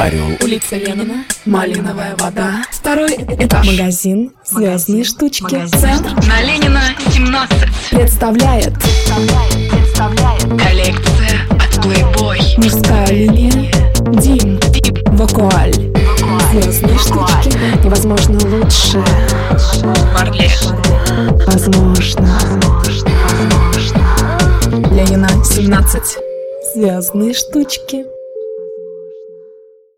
Орел. Улица Ленина, Малиновая вода, второй этаж. Магазин «Звездные штучки». Центр на Ленина 17 Представляет коллекция от Playboy. мужская линия Дим Вакуаль. Звездные штучки. Невозможно лучше. Марле. Возможно. Ленина 17. Звездные штучки.